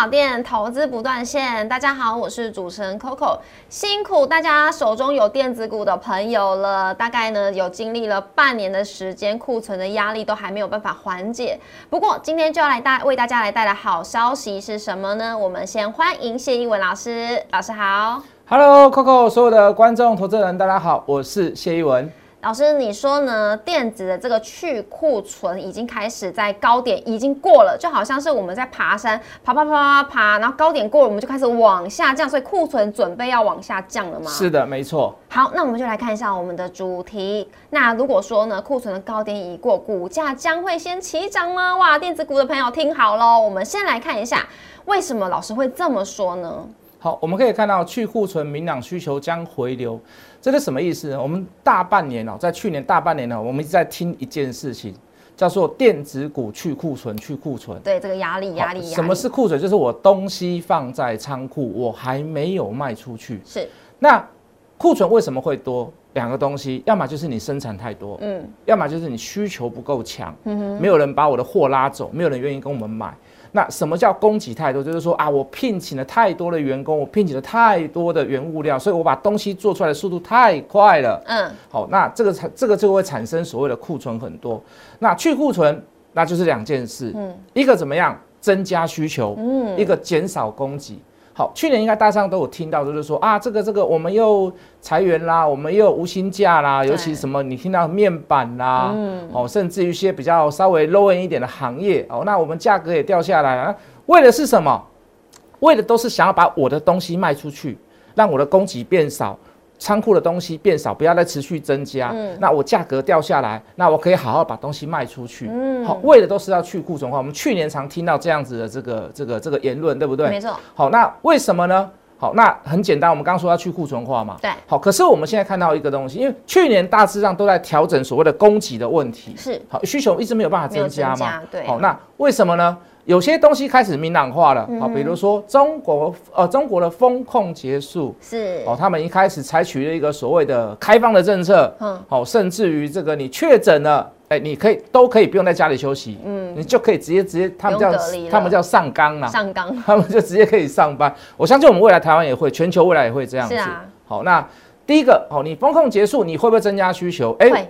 小店投资不断线，大家好，我是主持人 Coco，辛苦大家手中有电子股的朋友了，大概呢有经历了半年的时间，库存的压力都还没有办法缓解。不过今天就要来带为大家来带来好消息是什么呢？我们先欢迎谢一文老师，老师好，Hello Coco，所有的观众投资人大家好，我是谢一文。老师，你说呢？电子的这个去库存已经开始在高点已经过了，就好像是我们在爬山，爬爬爬爬爬，然后高点过了，我们就开始往下降，所以库存准备要往下降了吗？是的，没错。好，那我们就来看一下我们的主题。那如果说呢，库存的高点已过，股价将会先起涨吗？哇，电子股的朋友听好喽，我们先来看一下，为什么老师会这么说呢？好，我们可以看到去库存，明朗需求将回流。这是什么意思呢？我们大半年哦，在去年大半年呢，我们一直在听一件事情，叫做电子股去库存，去库存。对，这个压力，压力，什么是库存？就是我东西放在仓库，我还没有卖出去。是。那库存为什么会多？两个东西，要么就是你生产太多，嗯，要么就是你需求不够强，嗯哼，没有人把我的货拉走，没有人愿意跟我们买。那什么叫供给太多？就是说啊，我聘请了太多的员工，我聘请了太多的原物料，所以我把东西做出来的速度太快了。嗯，好，那这个产这个就会产生所谓的库存很多。那去库存，那就是两件事，嗯，一个怎么样增加需求，嗯，一个减少供给。好，去年应该大上都有听到，就是说啊，这个这个我们又裁员啦，我们又无薪假啦，尤其什么你听到面板啦，哦，甚至一些比较稍微 low 一点的行业，哦，那我们价格也掉下来了，为的是什么？为的都是想要把我的东西卖出去，让我的供给变少。仓库的东西变少，不要再持续增加，那我价格掉下来，那我可以好好把东西卖出去。嗯，好，为的都是要去库存化。我们去年常听到这样子的这个这个这个言论，对不对？没错。好，那为什么呢？好，那很简单，我们刚刚说要去库存化嘛。对。好，可是我们现在看到一个东西，因为去年大致上都在调整所谓的供给的问题。是。好，需求一直没有办法增加嘛。对。好，那为什么呢？有些东西开始明朗化了啊，比如说中国呃，中国的风控结束是哦，他们一开始采取了一个所谓的开放的政策，嗯，哦，甚至于这个你确诊了，哎，你可以都可以不用在家里休息，嗯，你就可以直接直接他们叫他们叫上岗了，上岗，他们就直接可以上班。我相信我们未来台湾也会，全球未来也会这样子。好，那第一个哦，你风控结束，你会不会增加需求？哎。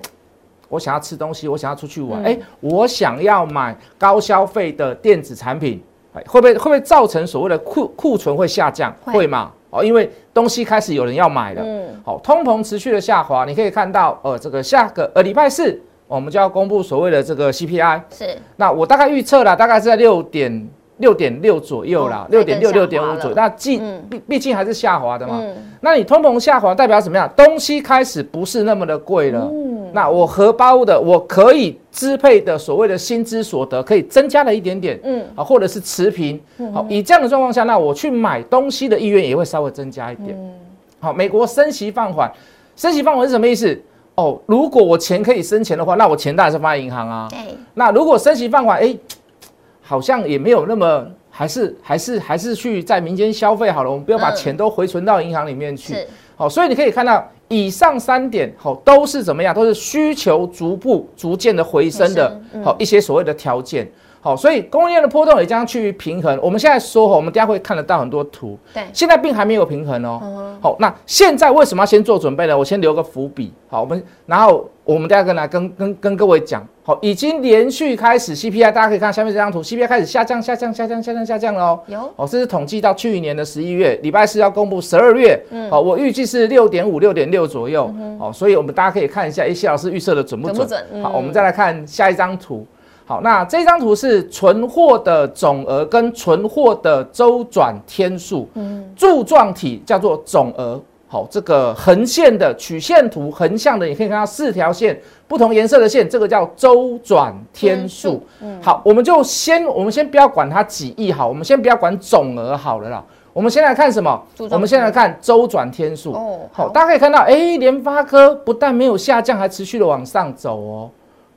我想要吃东西，我想要出去玩，哎，我想要买高消费的电子产品，哎，会不会会不会造成所谓的库库存会下降？会吗？哦，因为东西开始有人要买了，嗯，好，通膨持续的下滑，你可以看到，呃，这个下个呃礼拜四我们就要公布所谓的这个 CPI，是，那我大概预测了，大概是在六点。六点六左右啦，六点六六点五左右，那既毕毕竟还是下滑的嘛。那你通膨下滑代表什么样？东西开始不是那么的贵了。那我荷包的我可以支配的所谓的薪资所得可以增加了一点点，嗯啊，或者是持平。好，以这样的状况下，那我去买东西的意愿也会稍微增加一点。好，美国升息放缓，升息放缓是什么意思？哦，如果我钱可以生钱的话，那我钱当然是放在银行啊。对。那如果升息放缓，哎。好像也没有那么，还是还是还是去在民间消费好了。我们不要把钱都回存到银行里面去。好，所以你可以看到以上三点，好，都是怎么样？都是需求逐步逐渐的回升的，好一些所谓的条件。好，所以供应链的波动也将趋于平衡。我们现在说，我们等下会看得到很多图。对，现在并还没有平衡哦。好，那现在为什么要先做准备呢？我先留个伏笔。好，我们然后我们第二个来跟跟跟各位讲。好，已经连续开始 CPI，大家可以看下面这张图，CPI 开始下降，下降，下降，下降，下降了哦。有。哦，这是统计到去年的十一月，礼拜四要公布十二月。嗯。好，我预计是六点五、六点六左右。嗯。好，所以我们大家可以看一下，A 谢老师预测的准不准？准不准？好，我们再来看下一张图。好，那这张图是存货的总额跟存货的周转天数，嗯，柱状体叫做总额。好，这个横线的曲线图，横向的，你可以看到四条线，不同颜色的线，这个叫周转天数。嗯，好，我们就先，我们先不要管它几亿，好，我们先不要管总额好了啦。我们先来看什么？我们先来看周转天数。哦，好，大家可以看到，哎，联发科不但没有下降，还持续的往上走哦。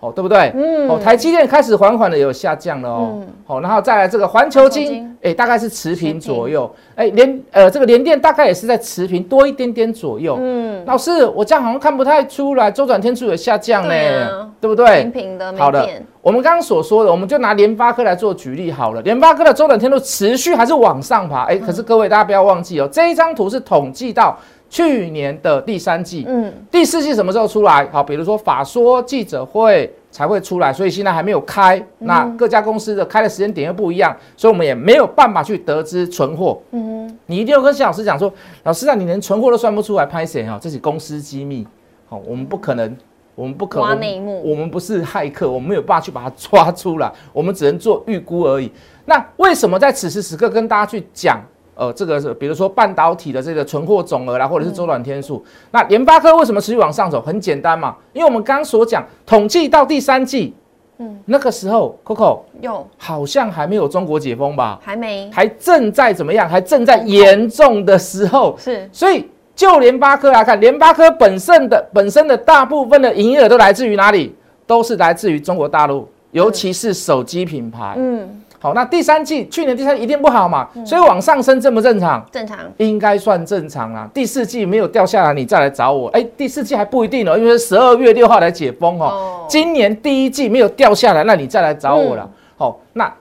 哦，对不对？嗯，哦，台积电开始缓缓的有下降了哦，好，然后再来这个环球金，哎，大概是持平左右，哎，连呃这个联电大概也是在持平多一点点左右。嗯，老师，我这样好像看不太出来，周转天数有下降呢，对不对？平平的，好的。我们刚刚所说的，我们就拿联发科来做举例好了，联发科的周转天数持续还是往上爬，哎，可是各位大家不要忘记哦，这一张图是统计到。去年的第三季，嗯，第四季什么时候出来？好，比如说法说记者会才会出来，所以现在还没有开。那各家公司的开的时间点又不一样，所以我们也没有办法去得知存货。嗯，你一定要跟谢老师讲说，老师啊，你连存货都算不出来，拍谁哈？这是公司机密，好，我们不可能，我们不可能，我们不是骇客，我们没有办法去把它抓出来，我们只能做预估而已。那为什么在此时此刻跟大家去讲？呃，这个是比如说半导体的这个存货总额啦，或者是周转天数。那联发科为什么持续往上走？很简单嘛，因为我们刚刚所讲，统计到第三季，嗯，那个时候，Coco 有好像还没有中国解封吧？还没，还正在怎么样？还正在严重的时候。是，所以就联发科来看，联发科本身的本身的大部分的营业额都来自于哪里？都是来自于中国大陆，尤其是手机品牌。嗯。好，那第三季去年第三季一定不好嘛，所以往上升正不正常？正常，应该算正常啦。第四季没有掉下来，你再来找我。哎，第四季还不一定哦，因为十二月六号来解封哦。今年第一季没有掉下来，那你再来找我了。好，那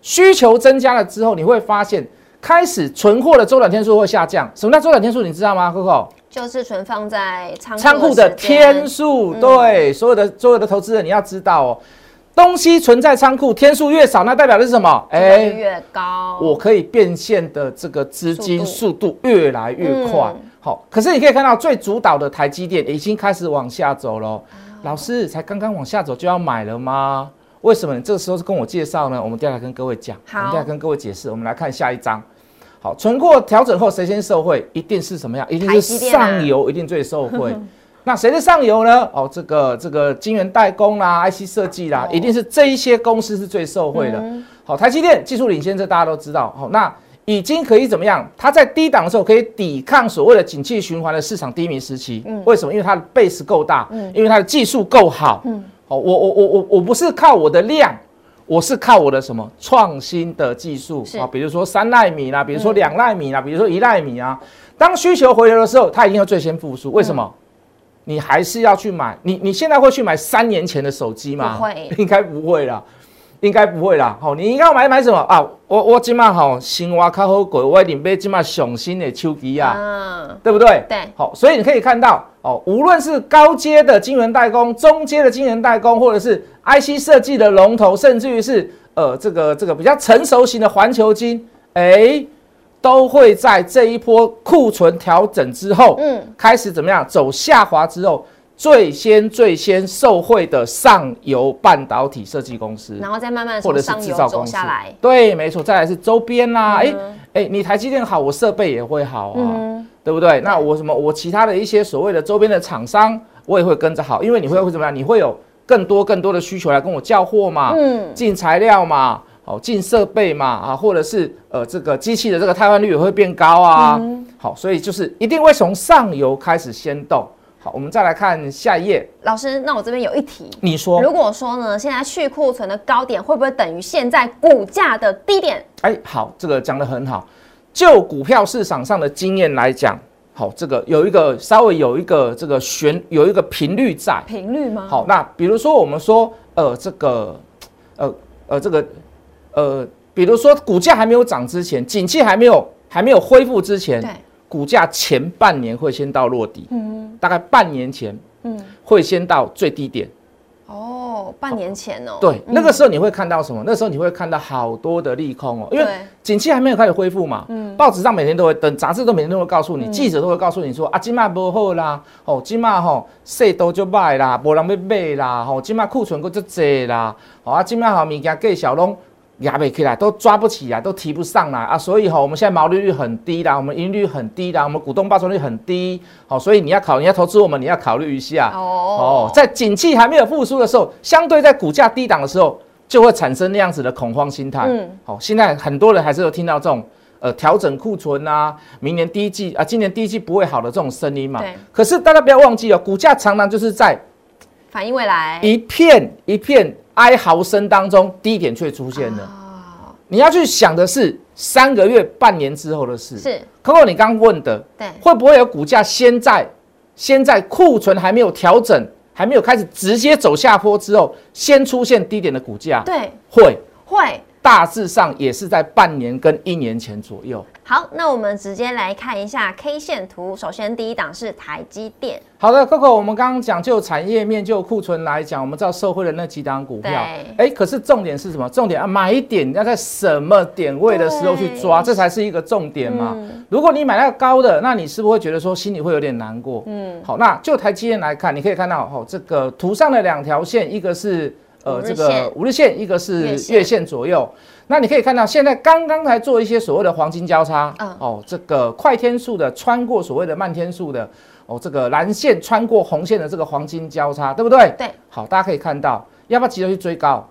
需求增加了之后，你会发现开始存货的周转天数会下降。什么叫周转天数？你知道吗，Coco？就是存放在仓库的天数。对，所有的所有的投资人你要知道哦。东西存在仓库天数越少，那代表的是什么？哎，越高，我可以变现的这个资金速度越来越快。好，可是你可以看到最主导的台积电已经开始往下走了。老师才刚刚往下走就要买了吗？为什么你这个时候是跟我介绍呢？我们接下来跟各位讲，我们接下来跟各位解释。我们来看下一章。好，存货调整后谁先受惠？一定是什么样？一定是上游，一定最受惠。那谁的上游呢？哦，这个这个晶圆代工啦、IC 设计啦，一定是这一些公司是最受惠的。好，台积电技术领先，这大家都知道。好，那已经可以怎么样？它在低档的时候可以抵抗所谓的景气循环的市场低迷时期。嗯，为什么？因为它的 base 够大，嗯，因为它的技术够好。嗯，好，我我我我我不是靠我的量，我是靠我的什么创新的技术啊？比如说三纳米啦，比如说两纳米啦，比如说一纳米啊。当需求回流的时候，它一定要最先复苏。为什么？你还是要去买，你你现在会去买三年前的手机吗？不会，应该不会啦，应该不会啦。好，你应该要买买什么啊？我我今嘛好新挖卡好贵，我一定买今嘛上新的手机啊，对不对？对。好，所以你可以看到哦，无论是高阶的晶圆代工、中阶的晶圆代工，或者是 IC 设计的龙头，甚至于是呃这个这个比较成熟型的环球晶，哎。都会在这一波库存调整之后，嗯，开始怎么样走下滑之后，最先最先受惠的上游半导体设计公司，然后再慢慢或者是制造公司下来。对，没错，再来是周边啦，哎哎，你台积电好，我设备也会好啊，对不对？那我什么我其他的一些所谓的周边的厂商，我也会跟着好，因为你会会怎么样？你会有更多更多的需求来跟我交货嘛，嗯，进材料嘛。好，进设备嘛，啊，或者是呃，这个机器的这个汰换率也会变高啊。好，所以就是一定会从上游开始先动。好，我们再来看下一页。老师，那我这边有一题，你说，如果说呢，现在去库存的高点会不会等于现在股价的低点？哎，好，这个讲得很好。就股票市场上的经验来讲，好，这个有一个稍微有一个这个旋有一个频率在。频率吗？好，那比如说我们说，呃，这个，呃呃，这个。呃，比如说股价还没有涨之前，景气还没有还没有恢复之前，对，股价前半年会先到落底，嗯，大概半年前，嗯，会先到最低点。哦，半年前哦，对，那个时候你会看到什么？那时候你会看到好多的利空哦，因为景气还没有开始恢复嘛。嗯，报纸上每天都会登，杂志都每天都会告诉你，记者都会告诉你说啊，金马不好啦，哦，金马吼，税多就卖啦，无人要买啦，吼，金马库存够就济啦，哦啊，金马好物件计小拢。压不起来，都抓不起来，都提不上来啊！所以哈，我们现在毛利率很低啦，我们盈率很低啦，我们股东报酬率很低，好，所以你要考，你要投资我们，你要考虑一下哦。哦，在景气还没有复苏的时候，相对在股价低档的时候，就会产生那样子的恐慌心态。嗯，好，现在很多人还是有听到这种呃调整库存啊，明年第一季啊，今年第一季不会好的这种声音嘛。可是大家不要忘记哦，股价常常就是在。反映未来一片一片哀嚎声当中，低点却出现了。哦，你要去想的是三个月、半年之后的事。是 Coco，你刚问的，对，会不会有股价先在先在库存还没有调整、还没有开始直接走下坡之后，先出现低点的股价？对，会，会。大致上也是在半年跟一年前左右。好，那我们直接来看一下 K 线图。首先，第一档是台积电，好的，Coco，我们刚刚讲就产业面、就库存来讲，我们知道受惠的那几档股票，对哎，可是重点是什么？重点啊，买点要在什么点位的时候去抓，这才是一个重点嘛。如果你买到高的，那你是不是会觉得说心里会有点难过？嗯，好，那就台积电来看，你可以看到，哦，这个图上的两条线，一个是呃这个五日线，一个是月线左右。那你可以看到，现在刚刚才做一些所谓的黄金交叉，嗯哦，这个快天数的穿过所谓的慢天数的，哦，这个蓝线穿过红线的这个黄金交叉，对不对？对，好，大家可以看到，要不要急着去追高？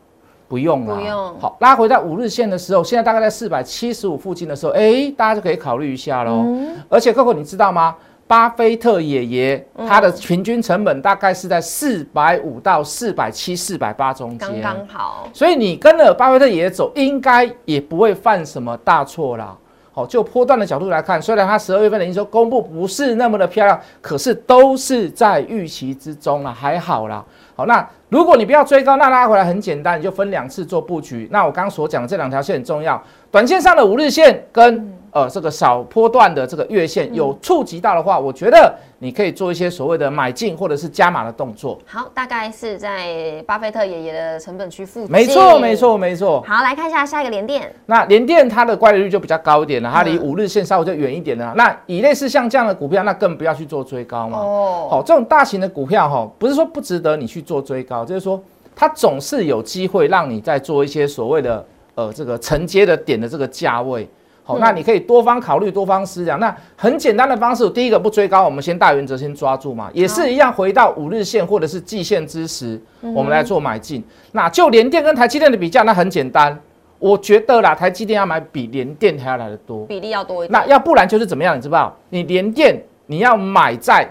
不用了，不用好，拉回到五日线的时候，现在大概在四百七十五附近的时候，哎，大家就可以考虑一下喽。嗯而且，Coco，你知道吗？巴菲特爷爷嗯他的平均成本大概是在四百五到四百七、四百八中间，刚刚好。所以你跟了巴菲特爷爷走，应该也不会犯什么大错啦。好，就波段的角度来看，虽然他十二月份的营收公布不是那么的漂亮，可是都是在预期之中啊，还好啦。好，那如果你不要追高，那拉回来很简单，你就分两次做布局。那我刚刚所讲的这两条线很重要，短线上的五日线跟呃这个小波段的这个月线有触及到的话，我觉得你可以做一些所谓的买进或者是加码的动作。好，大概是在巴菲特爷爷的成本区附近。没错，没。错，没错。好，来看一下下一个连电。那联电它的乖离率就比较高一点了，它离嗯五日线稍微就远一点了。那以类似像这样的股票，那更不要去做追高嘛。哦，好，这种大型的股票哈，不是说不值得你去做追高，就是说它总是有机会让你在做一些所谓的呃这个承接的点的这个价位。好，嗯那你可以多方考虑，多方思量。那很简单的方式，第一个不追高，我们先大原则先抓住嘛，也是一样回到五日线或者是季线之时，嗯我们来做买进。那就联电跟台积电的比较，那很简单，我觉得啦，台积电要买比联电还要来的多。比例要多一点。那要不然就是怎么样？你知不知道？你连电你要买在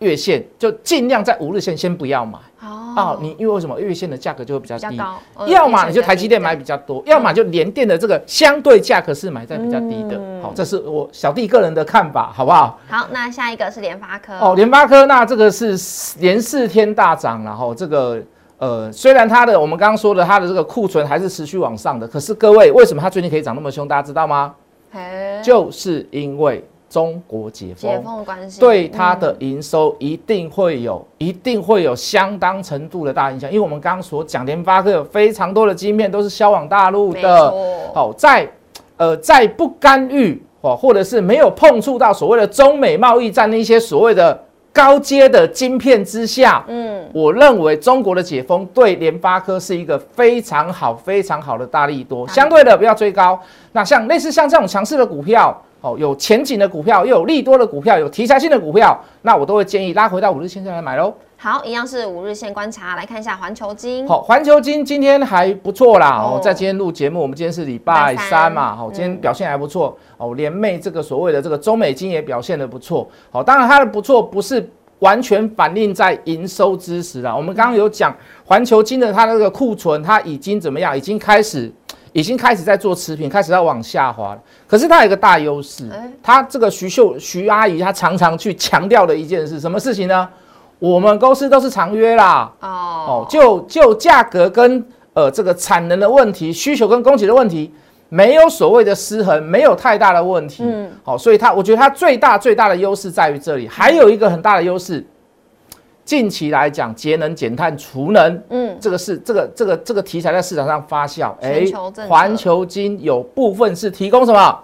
月线，就尽量在五日线先不要买哦啊、你因为为什么月线的价格就会比较低？要么你就台积电买比比较多，要么就联电的这个相对价格是买在比较低的。嗯好，这是我小弟个人的看法，好不好？好，那下一个是联发科。哦，联发科那这个是连四天大涨，然后这个呃，虽然它的我们刚刚说的它的这个库存还是持续往上的，可是各位为什么它最近可以涨那么凶？大家知道吗？嘿就是因为中国解封，解封的关系，对它的嗯营收一定会有，一定会有相当程度的大影响。因为我们刚刚所讲，联发科有非常多的晶片都是销往大陆的，错，好，在呃在不干预哦，或者是没有碰触到所谓的中美贸易战那些所谓的高阶的晶片之下，嗯，我认为中国的解封对联发科是一个非常好、非常好的大力多。相对的，不要追高。那像类似像这种强势的股票，哦，有前景的股票，又有利多的股票，有题材性的股票，那我都会建议拉回到五日线上来买喽。好，一样是五日线观察，来看一下环球金。好，环球金今天还不错啦。哦哦，在今天录节目，我们今天是礼礼拜拜三三嘛，好，今天嗯表现还不错。哦，联袂这个所谓的这个中美金也表现的不错。好，当然它的不错不是完全反映在营收之时啦。我们刚刚有讲环球金的它的这个库存，它已经怎么样？已经开始。已经开始在做持平，开始要往下滑了。可是它有一个大优势哎，它这个徐秀徐阿姨她常常去强调的一件事，什么事情呢？我们公司都是长约啦，哦哦，就就价格跟呃这个产能的问题、需求跟供给的问题，没有所谓的失衡，没有太大的问题。嗯嗯，好、所以它我觉得它最大最大的优势在于这里，还有一个很大的优势，近期来讲，节能减碳、储能。嗯，这个是这个这个这个题材在市场上发酵，全球政策环球金有部分是提供什么？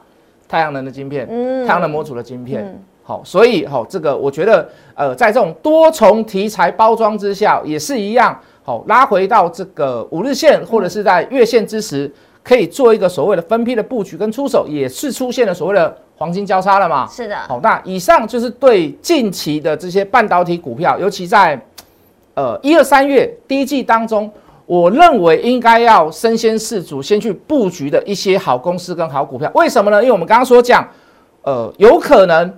太阳能的晶片，嗯。太阳能模组的晶片，嗯。好，所以好、这个我觉得，呃，在这种多重题材包装之下，也是一样，好、拉回到这个五日线或者是在月线之时，可以做一个所谓的分批的布局跟出手，也是出现了所谓的黄金交叉了嘛。是的，好，那以上就是对近期的这些半导体股票，尤其在呃一二三月第一季当中，我认为应该要身先士卒，先去布局的一些好公司跟好股票。为什么呢？因为我们刚刚所讲，呃，有可能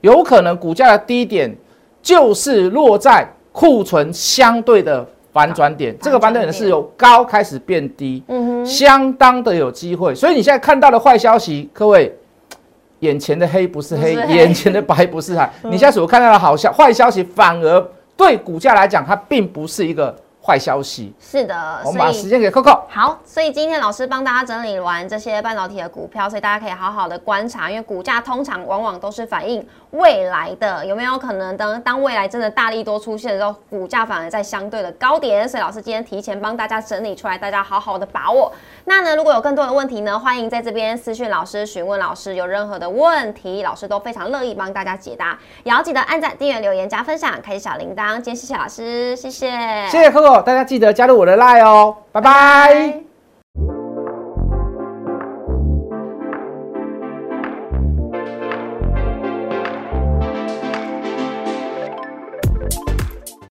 有可能股价的低点就是落在库存相对的反转点，这个反转点是由高开始变低，相当的有机会。所以你现在看到的坏消息，各位，眼前的黑不是黑，眼前的白不是白，你现在所看到的好消坏消息，反而对股价来讲，它并不是一个。坏消息是的，我们把时间给 Coco。好，所以今天老师帮大家整理完这些半导体的股票，所以大家可以好好的观察，因为股价通常往往都是反映未来的，有没有可能当当未来真的大力多出现的时候，股价反而在相对的高点。所以老师今天提前帮大家整理出来，大家好好的把握。那呢，如果有更多的问题呢，欢迎在这边私讯老师询问老师，有任何的问题，老师都非常乐意帮大家解答。也要记得按赞、订阅、留言、加分享、开启小铃铛。今天谢谢老师，谢谢，谢谢 Coco。大家记得加入我的 line 哦，拜拜。